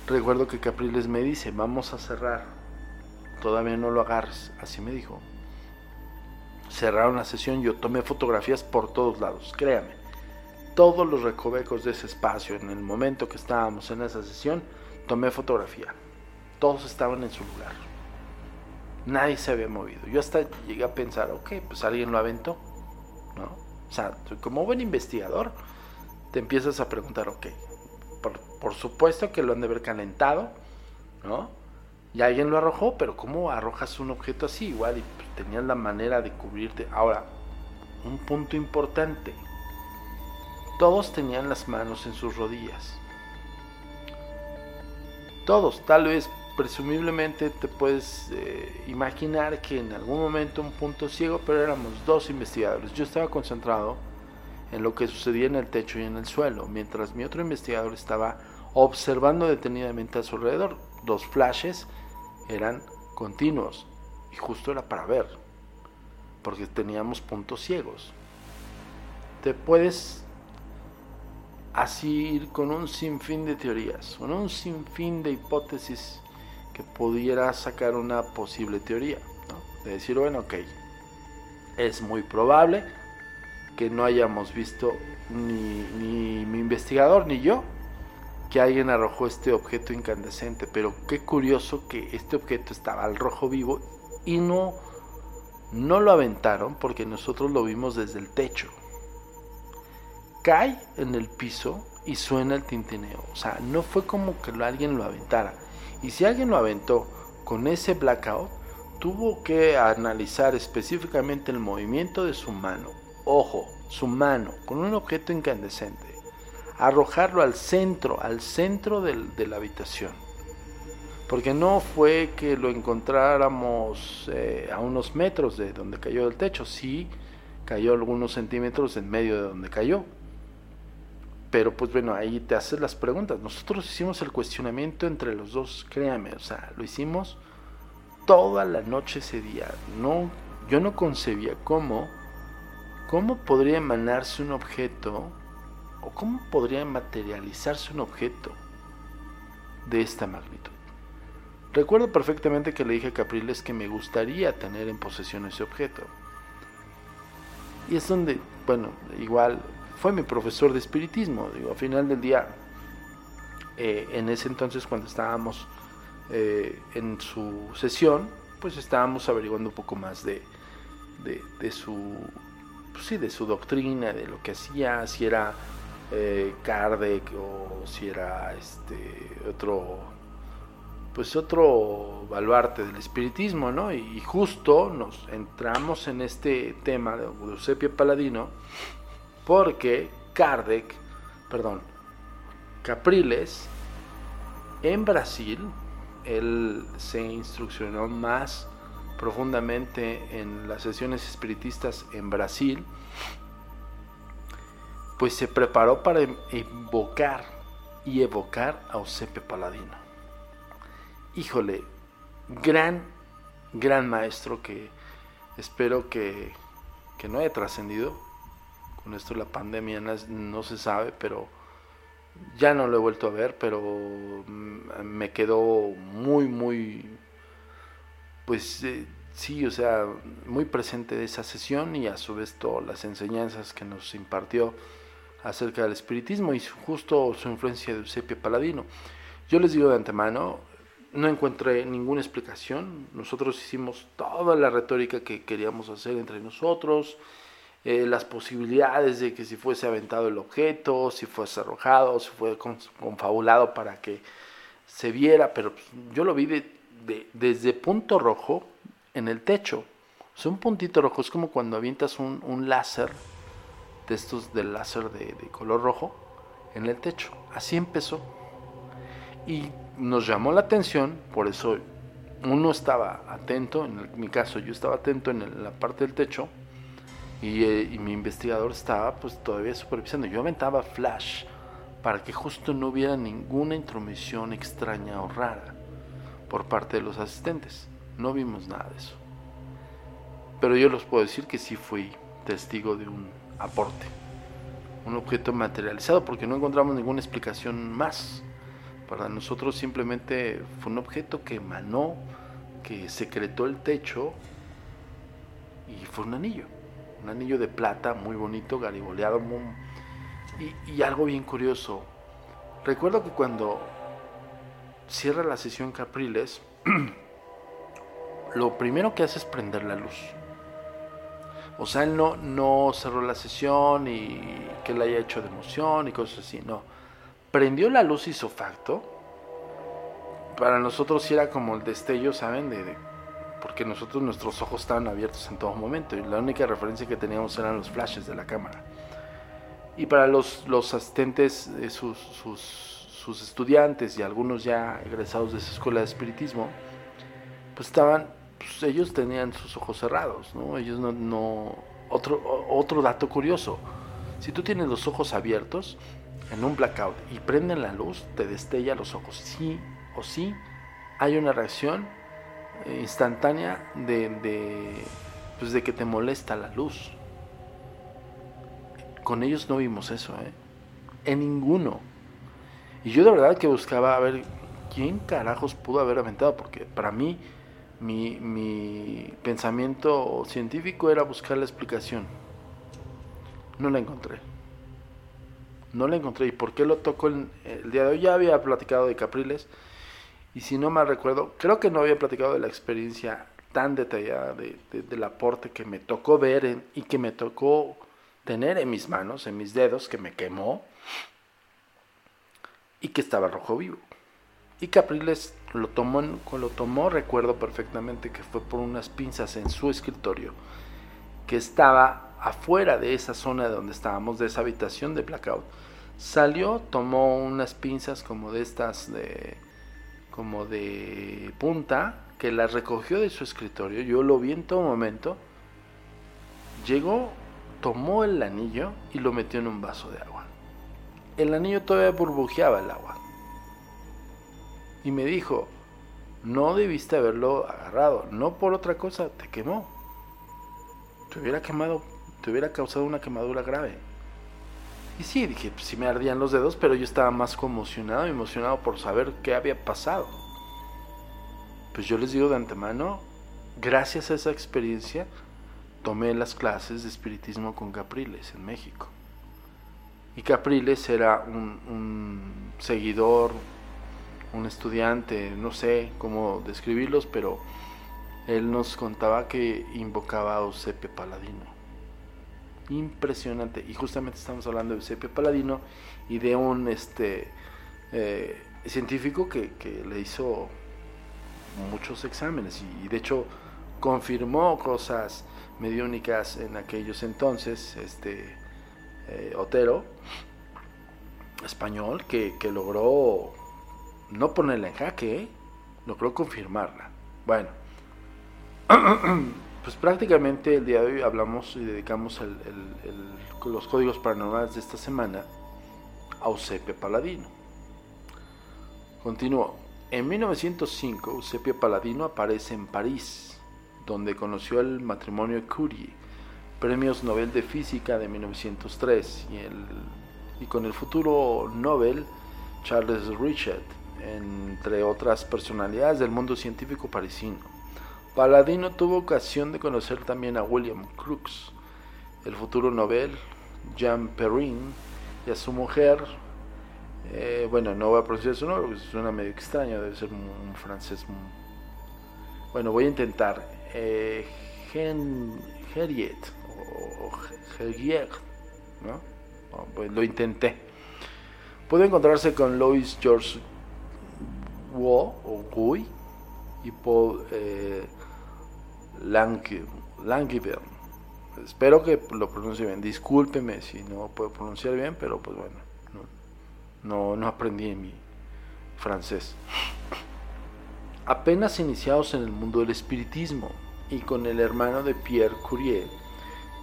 Recuerdo que Capriles me dice, vamos a cerrar, todavía no lo agarres, así me dijo cerraron la sesión, yo tomé fotografías por todos lados, créame. Todos los recovecos de ese espacio, en el momento que estábamos en esa sesión, tomé fotografía. Todos estaban en su lugar. Nadie se había movido. Yo hasta llegué a pensar, ok, pues alguien lo aventó. ¿No? O sea, como buen investigador, te empiezas a preguntar, ok, por, por supuesto que lo han de haber calentado, ¿no? Y alguien lo arrojó, pero ¿cómo arrojas un objeto así? Igual y pues, tenías la manera de cubrirte. Ahora, un punto importante. Todos tenían las manos en sus rodillas. Todos, tal vez presumiblemente te puedes eh, imaginar que en algún momento un punto ciego, pero éramos dos investigadores. Yo estaba concentrado en lo que sucedía en el techo y en el suelo, mientras mi otro investigador estaba observando detenidamente a su alrededor. Los flashes eran continuos y justo era para ver, porque teníamos puntos ciegos. Te puedes así ir con un sinfín de teorías, con un sinfín de hipótesis que pudiera sacar una posible teoría. De decir, bueno, ok, es muy probable que no hayamos visto ni, ni mi investigador ni yo que alguien arrojó este objeto incandescente, pero qué curioso que este objeto estaba al rojo vivo y no, no lo aventaron porque nosotros lo vimos desde el techo. Cae en el piso y suena el tintineo. O sea, no fue como que alguien lo aventara. Y si alguien lo aventó con ese blackout, tuvo que analizar específicamente el movimiento de su mano. Ojo, su mano, con un objeto incandescente arrojarlo al centro, al centro de la habitación. Porque no fue que lo encontráramos eh, a unos metros de donde cayó el techo, sí cayó algunos centímetros en medio de donde cayó. Pero pues bueno, ahí te haces las preguntas. Nosotros hicimos el cuestionamiento entre los dos, créame, o sea, lo hicimos toda la noche ese día. No, yo no concebía cómo, cómo podría emanarse un objeto o cómo podría materializarse un objeto de esta magnitud. Recuerdo perfectamente que le dije a Capriles que me gustaría tener en posesión ese objeto. Y es donde, bueno, igual fue mi profesor de espiritismo. Digo, al final del día, eh, en ese entonces cuando estábamos eh, en su sesión, pues estábamos averiguando un poco más de, de, su, pues sí, de su doctrina, de lo que hacía, si era eh, Kardec o si era este otro pues otro baluarte del espiritismo, ¿no? Y justo nos entramos en este tema de Eusebio Paladino porque Kardec, perdón, Capriles en Brasil, él se instruccionó más profundamente en las sesiones espiritistas en Brasil pues se preparó para invocar y evocar a Osepe Paladino. Híjole, gran, gran maestro que espero que, no haya trascendido. Con esto la pandemia no, se sabe, pero ya no lo he vuelto a ver, pero mm, me quedó muy, muy, pues eh, sí, o sea, muy presente de esa sesión y a su vez todas las enseñanzas que nos impartió acerca del espiritismo y justo su influencia de Eusebio Paladino. Yo les digo de antemano, no encontré ninguna explicación. Nosotros hicimos toda la retórica que queríamos hacer entre nosotros, eh, las posibilidades de que si fuese aventado el objeto, si fuese arrojado, si fue confabulado para que se viera, pero pues, yo lo vi de, desde punto rojo en el techo. O un puntito rojo es como cuando avientas un láser de estos del láser de, color rojo en el techo. Así empezó. Y nos llamó la atención, por eso uno estaba atento, en mi caso yo estaba atento en, la parte del techo y, eh, y, mi investigador estaba pues todavía supervisando. Yo aventaba flash para que justo no hubiera ninguna intromisión extraña o rara por parte de los asistentes. No vimos nada de eso. Pero yo les puedo decir que sí fui testigo de un aporte, un objeto materializado, porque no encontramos ninguna explicación más. Para nosotros simplemente fue un objeto que emanó, que secretó el techo y fue un anillo, un anillo de plata muy bonito, gariboleado, y, y algo bien curioso. Recuerdo que cuando cierra la sesión Capriles, lo primero que hace es prender la luz. O sea, él no, no cerró la sesión y que le haya hecho de emoción y cosas así, no. Prendió la luz isofacto. Para nosotros sí era como el destello, ¿saben? De, porque nosotros nuestros ojos estaban abiertos en todo momento y la única referencia que teníamos eran los flashes de la cámara. Y para los, los asistentes, sus, sus, sus, estudiantes y algunos ya egresados de esa escuela de espiritismo, pues estaban, pues ellos tenían sus ojos cerrados, ¿no? Ellos no, otro, otro dato curioso, si tú tienes los ojos abiertos en un blackout y prenden la luz, te destella los ojos, sí o sí hay una reacción instantánea de, de, pues de que te molesta la luz. Con ellos no vimos eso, ¿eh? En ninguno. Y yo de verdad que buscaba a ver quién carajos pudo haber aventado, porque para mí mi, mi pensamiento científico era buscar la explicación. No la encontré. No la encontré. ¿Y por qué lo toco el, día de hoy? Ya había platicado de Capriles y si no me recuerdo, creo que no había platicado de la experiencia tan detallada de, del aporte que me tocó ver y que me tocó tener en mis manos, en mis dedos, que me quemó y que estaba rojo vivo. Y Capriles lo tomó, lo tomó, recuerdo perfectamente que fue por unas pinzas en su escritorio, que estaba afuera de esa zona donde estábamos, de esa habitación de blackout. Salió, tomó unas pinzas como de estas de como de punta que la recogió de su escritorio. Yo lo vi en todo momento. Llegó, tomó el anillo y lo metió en un vaso de agua. El anillo todavía burbujeaba el agua. Y me dijo, no debiste haberlo agarrado, no por otra cosa, te quemó. Te hubiera quemado, te hubiera causado una quemadura grave. Y sí, dije, pues sí me ardían los dedos, pero yo estaba más conmocionado, emocionado por saber qué había pasado. Pues yo les digo de antemano, gracias a esa experiencia, tomé las clases de espiritismo con Capriles en México. Y Capriles era un, un seguidor, un estudiante, no sé cómo describirlos, pero él nos contaba que invocaba a Eusebio Paladino impresionante. Y justamente estamos hablando de Eusebio Paladino y de un este eh, científico que, le hizo muchos exámenes y, de hecho confirmó cosas mediúnicas en aquellos entonces, este eh, Otero, español, que, que, logró no ponerla en jaque, ¿eh? logró confirmarla. Bueno, pues prácticamente el día de hoy hablamos y dedicamos los códigos paranormales de esta semana a Eusebio Paladino. Continúo. En 1905, Eusebio Paladino aparece en París, donde conoció el matrimonio Curie, premios Nobel de Física de 1903, y, y con el futuro Nobel Charles Richard, entre otras personalidades del mundo científico parisino. Paladino tuvo ocasión de conocer también a William Crookes, el futuro Nobel, Jean Perrin, y a su mujer, eh, bueno, no voy a pronunciar su nombre porque suena medio extraño, debe ser un, francés. Bueno, voy a intentar. Eh, Henriette, o Henriette, ¿no? pues lo intenté. Puede encontrarse con Louis George Wu o y Paul eh. Espero que lo pronuncie bien. Discúlpeme si no puedo pronunciar bien, pero pues bueno, no, no, aprendí en mi francés. Apenas iniciados en el mundo del espiritismo y con el hermano de Pierre Curie,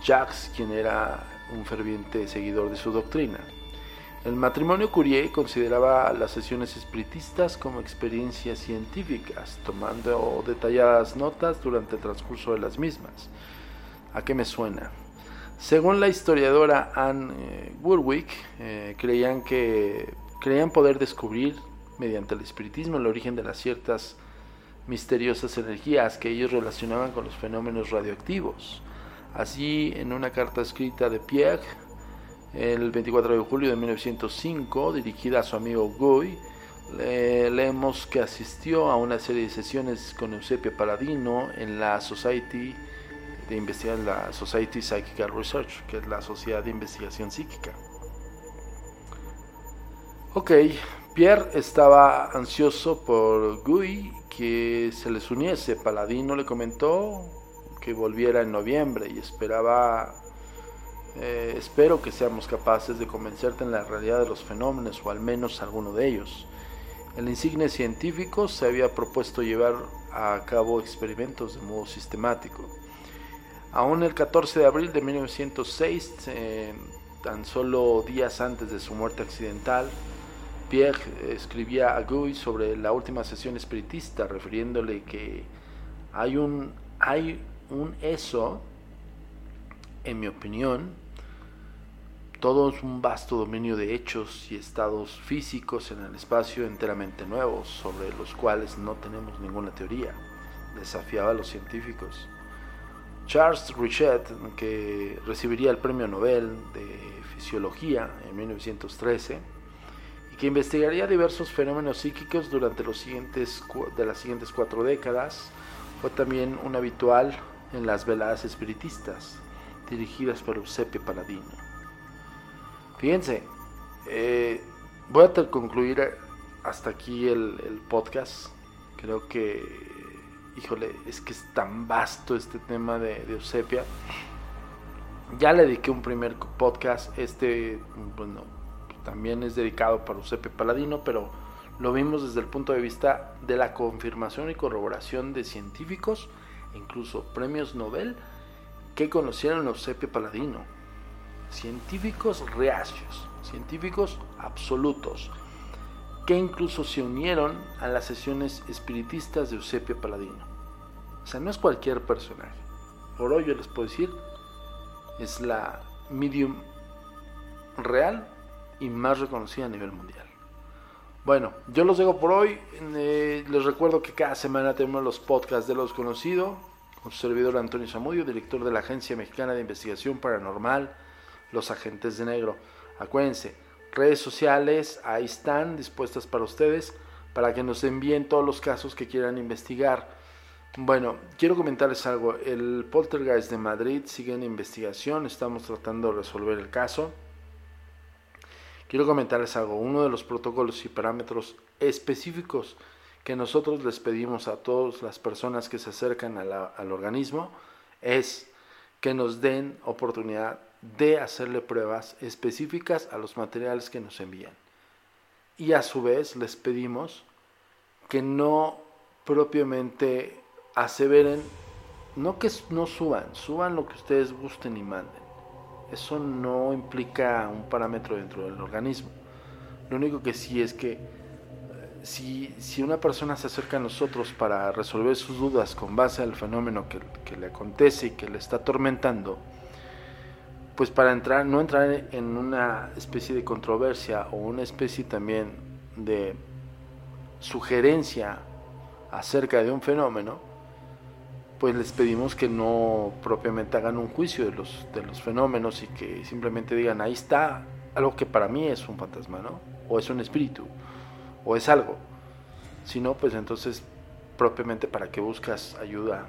Jacques, quien era un ferviente seguidor de su doctrina. El matrimonio Curie consideraba las sesiones espiritistas como experiencias científicas, tomando detalladas notas durante el transcurso de las mismas. ¿A qué me suena? Según la historiadora Anne eh, Woodwick, eh, creían, que, creían poder descubrir mediante el espiritismo el origen de las ciertas misteriosas energías que ellos relacionaban con los fenómenos radioactivos. Así, en una carta escrita de Pierre, el 24 de julio de 1905, dirigida a su amigo Guy, leemos que asistió a una serie de sesiones con Eusebio Paladino en la Society de investigación, la Society Psychical Research, que es la Sociedad de Investigación Psíquica. Ok, Pierre estaba ansioso por Guy que se les uniese. Paladino le comentó que volviera en noviembre y esperaba eh, espero que seamos capaces de convencerte en la realidad de los fenómenos o al menos alguno de ellos. El insigne científico se había propuesto llevar a cabo experimentos de modo sistemático. Aún el 14 de abril de 1906, eh, tan solo días antes de su muerte accidental, Pierre escribía a Guy sobre la última sesión espiritista, refiriéndole que hay un, hay un eso, en mi opinión, todo es un vasto dominio de hechos y estados físicos en el espacio enteramente nuevos, sobre los cuales no tenemos ninguna teoría, desafiaba a los científicos. Charles Richet, que recibiría el Premio Nobel de Fisiología en 1913, y que investigaría diversos fenómenos psíquicos durante de las siguientes cuatro décadas, fue también un habitual en las veladas espiritistas, dirigidas por Eusebio Paladino. Fíjense, eh, voy a concluir hasta aquí el, podcast. Creo que, híjole, es que es tan vasto este tema de, Eusebia. Ya le dediqué un primer podcast, este, bueno, también es dedicado para Eusebio Paladino, pero lo vimos desde el punto de vista de la confirmación y corroboración de científicos, incluso premios Nobel, que conocieron a Eusebio Paladino científicos reacios, científicos absolutos, que incluso se unieron a las sesiones espiritistas de Eusebio Paladino. O sea, no es cualquier personaje. Por hoy yo les puedo decir, es la medium real y más reconocida a nivel mundial. Bueno, yo los dejo por hoy. Eh, les recuerdo que cada semana tenemos los podcasts de los conocidos, con su servidor Antonio Zamudio, director de la Agencia Mexicana de Investigación Paranormal los agentes de negro. Acuérdense, redes sociales ahí están dispuestas para ustedes para que nos envíen todos los casos que quieran investigar. Bueno, quiero comentarles algo. El poltergeist de Madrid sigue en investigación. Estamos tratando de resolver el caso. Quiero comentarles algo. Uno de los protocolos y parámetros específicos que nosotros les pedimos a todas las personas que se acercan al organismo es que nos den oportunidad de hacerle pruebas específicas a los materiales que nos envían. Y a su vez les pedimos que no propiamente aseveren, no que no suban, suban lo que ustedes gusten y manden. Eso no implica un parámetro dentro del organismo. Lo único que sí es que eh, si, si una persona se acerca a nosotros para resolver sus dudas con base al fenómeno que, que le acontece y que le está atormentando, pues para entrar, no entrar en una especie de controversia o una especie también de sugerencia acerca de un fenómeno, pues les pedimos que no propiamente hagan un juicio de los, de los fenómenos y que simplemente digan, ahí está algo que para mí es un fantasma, ¿no? O es un espíritu, o es algo. Si no, pues entonces propiamente para qué buscas ayuda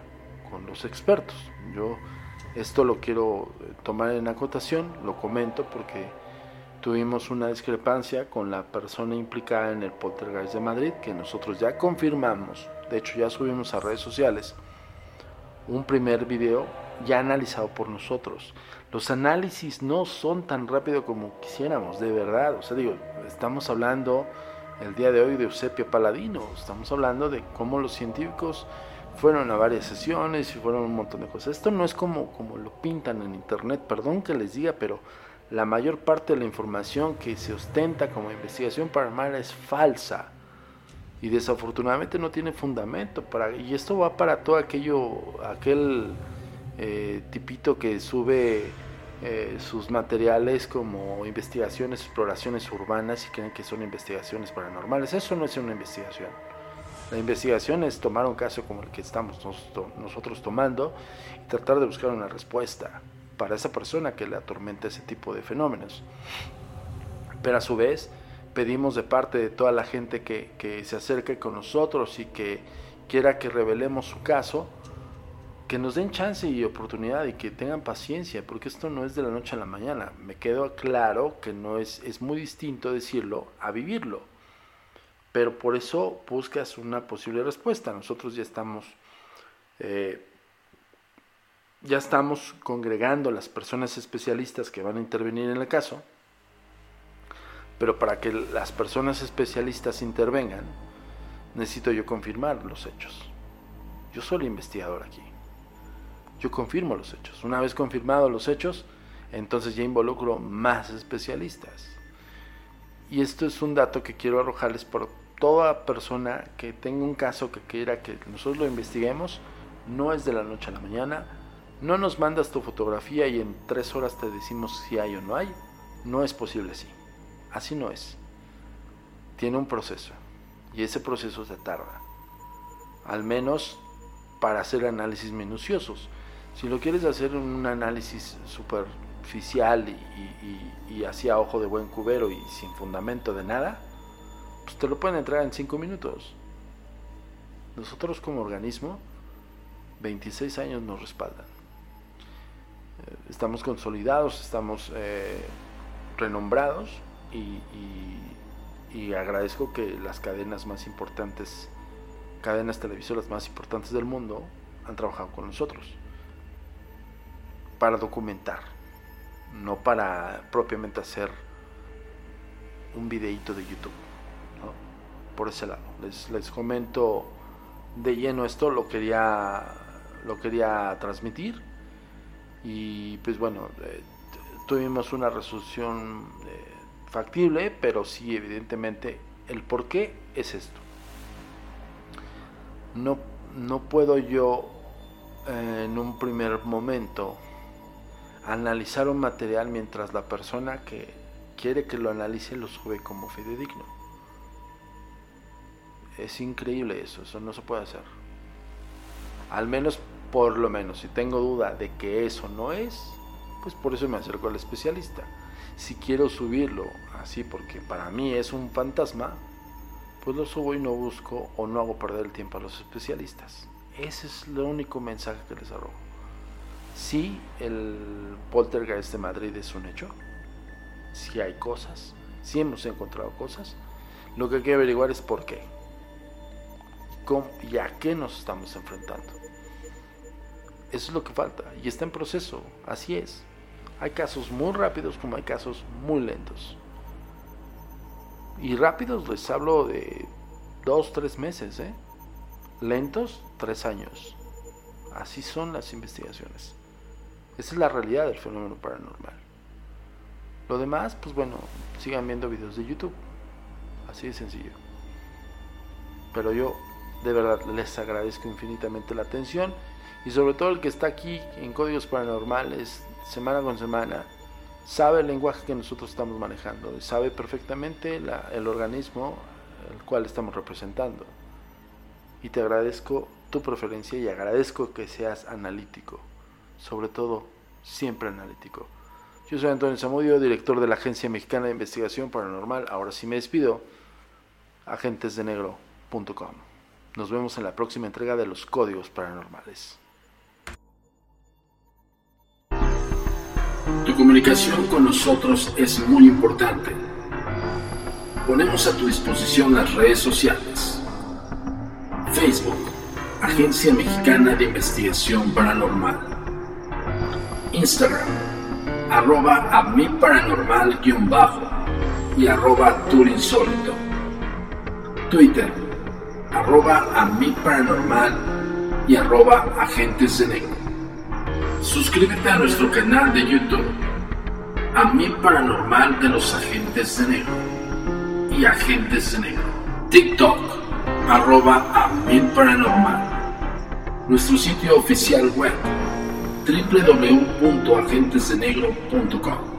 con los expertos. Yo esto lo quiero eh, tomar en acotación, lo comento porque tuvimos una discrepancia con la persona implicada en el poltergeist de Madrid que nosotros ya confirmamos, de hecho ya subimos a redes sociales un primer video ya analizado por nosotros. Los análisis no son tan rápido como quisiéramos, de verdad. O sea, digo, estamos hablando el día de hoy de Eusebio Paladino, estamos hablando de cómo los científicos fueron a varias sesiones y fueron un montón de cosas. Esto no es como, como lo pintan en internet, perdón que les diga, pero la mayor parte de la información que se ostenta como investigación paranormal es falsa. Y desafortunadamente no tiene fundamento y esto va para todo aquello aquel eh, tipito que sube eh, sus materiales como investigaciones exploraciones urbanas y creen que son investigaciones paranormales. Eso no es una investigación la investigación es tomar un caso como el que estamos nosotros tomando y tratar de buscar una respuesta para esa persona que le atormenta ese tipo de fenómenos. Pero a su vez pedimos de parte de toda la gente que, que se acerque con nosotros y que quiera que revelemos su caso, que nos den chance y oportunidad y que tengan paciencia, porque esto no es de la noche a la mañana. Me quedo claro que no es, es muy distinto decirlo a vivirlo. Pero por eso buscas una posible respuesta. Nosotros ya estamos, eh, ya estamos congregando las personas especialistas que van a intervenir en el caso, pero para que las personas especialistas intervengan, necesito yo confirmar los hechos. Yo soy el investigador aquí. Yo confirmo los hechos. Una vez confirmados los hechos, entonces ya involucro más especialistas. Y esto es un dato que quiero arrojarles por toda persona que tenga un caso que quiera que nosotros lo investiguemos. No es de la noche a la mañana. No nos mandas tu fotografía y en tres horas te decimos si hay o no hay. No es posible así. Así no es. Tiene un proceso. Y ese proceso se tarda. Al menos para hacer análisis minuciosos. Si lo quieres hacer un análisis superficial y, y, a ojo de buen cubero y sin fundamento de nada, pues te lo pueden entrar en 5 minutos. Nosotros como organismo, 26 años nos respaldan. Eh, estamos consolidados, estamos eh, renombrados y, y agradezco que las cadenas más importantes, cadenas televisoras más importantes del mundo, han trabajado con nosotros para documentar, no para propiamente hacer un videíto de YouTube. Por ese lado, les, les comento de lleno esto, lo quería, lo quería transmitir y pues bueno, eh, tuvimos una resolución eh, factible, pero sí evidentemente el por qué es esto. No, no puedo yo eh, en un primer momento analizar un material mientras la persona que quiere que lo analice lo sube como fidedigno. Es increíble eso, eso no se puede hacer. Al menos, por lo menos, si tengo duda de que eso no es, pues por eso me acerco al especialista. Si quiero subirlo así porque para mí es un fantasma, pues lo subo y no busco o no hago perder el tiempo a los especialistas. Ese es el único mensaje que les arrojo si el poltergeist de Madrid es un hecho, si hay cosas, si hemos encontrado cosas, lo que hay que averiguar es por qué cómo, y a qué nos estamos enfrentando. Eso es lo que falta y está en proceso, así es. Hay casos muy rápidos como hay casos muy lentos. Y rápidos les hablo de dos, tres meses, ¿eh? Lentos, tres años. Así son las investigaciones. Esa es la realidad del fenómeno paranormal. Lo demás, pues bueno, sigan viendo videos de YouTube. Así de sencillo. Pero yo de verdad les agradezco infinitamente la atención y sobre todo el que está aquí en Códigos Paranormales semana con semana sabe el lenguaje que nosotros estamos manejando sabe perfectamente el organismo el cual estamos representando. Y te agradezco tu preferencia y agradezco que seas analítico sobre todo siempre analítico. Yo soy Antonio Zamudio, director de la Agencia Mexicana de Investigación Paranormal. Ahora sí me despido. agentesdenegro.com. Nos vemos en la próxima entrega de los códigos paranormales. Tu comunicación con nosotros es muy importante. Ponemos a tu disposición las redes sociales. Facebook, Agencia Mexicana de Investigación Paranormal. Instagram, arroba a mi paranormal guion bajo y arroba turinsólito. Twitter, arroba a mi paranormal y arroba agentes de negro. Suscríbete a nuestro canal de YouTube, a mi paranormal de los agentes de negro y agentes de negro. TikTok, arroba a mi paranormal. Nuestro sitio oficial web www.agentesdenegro.com.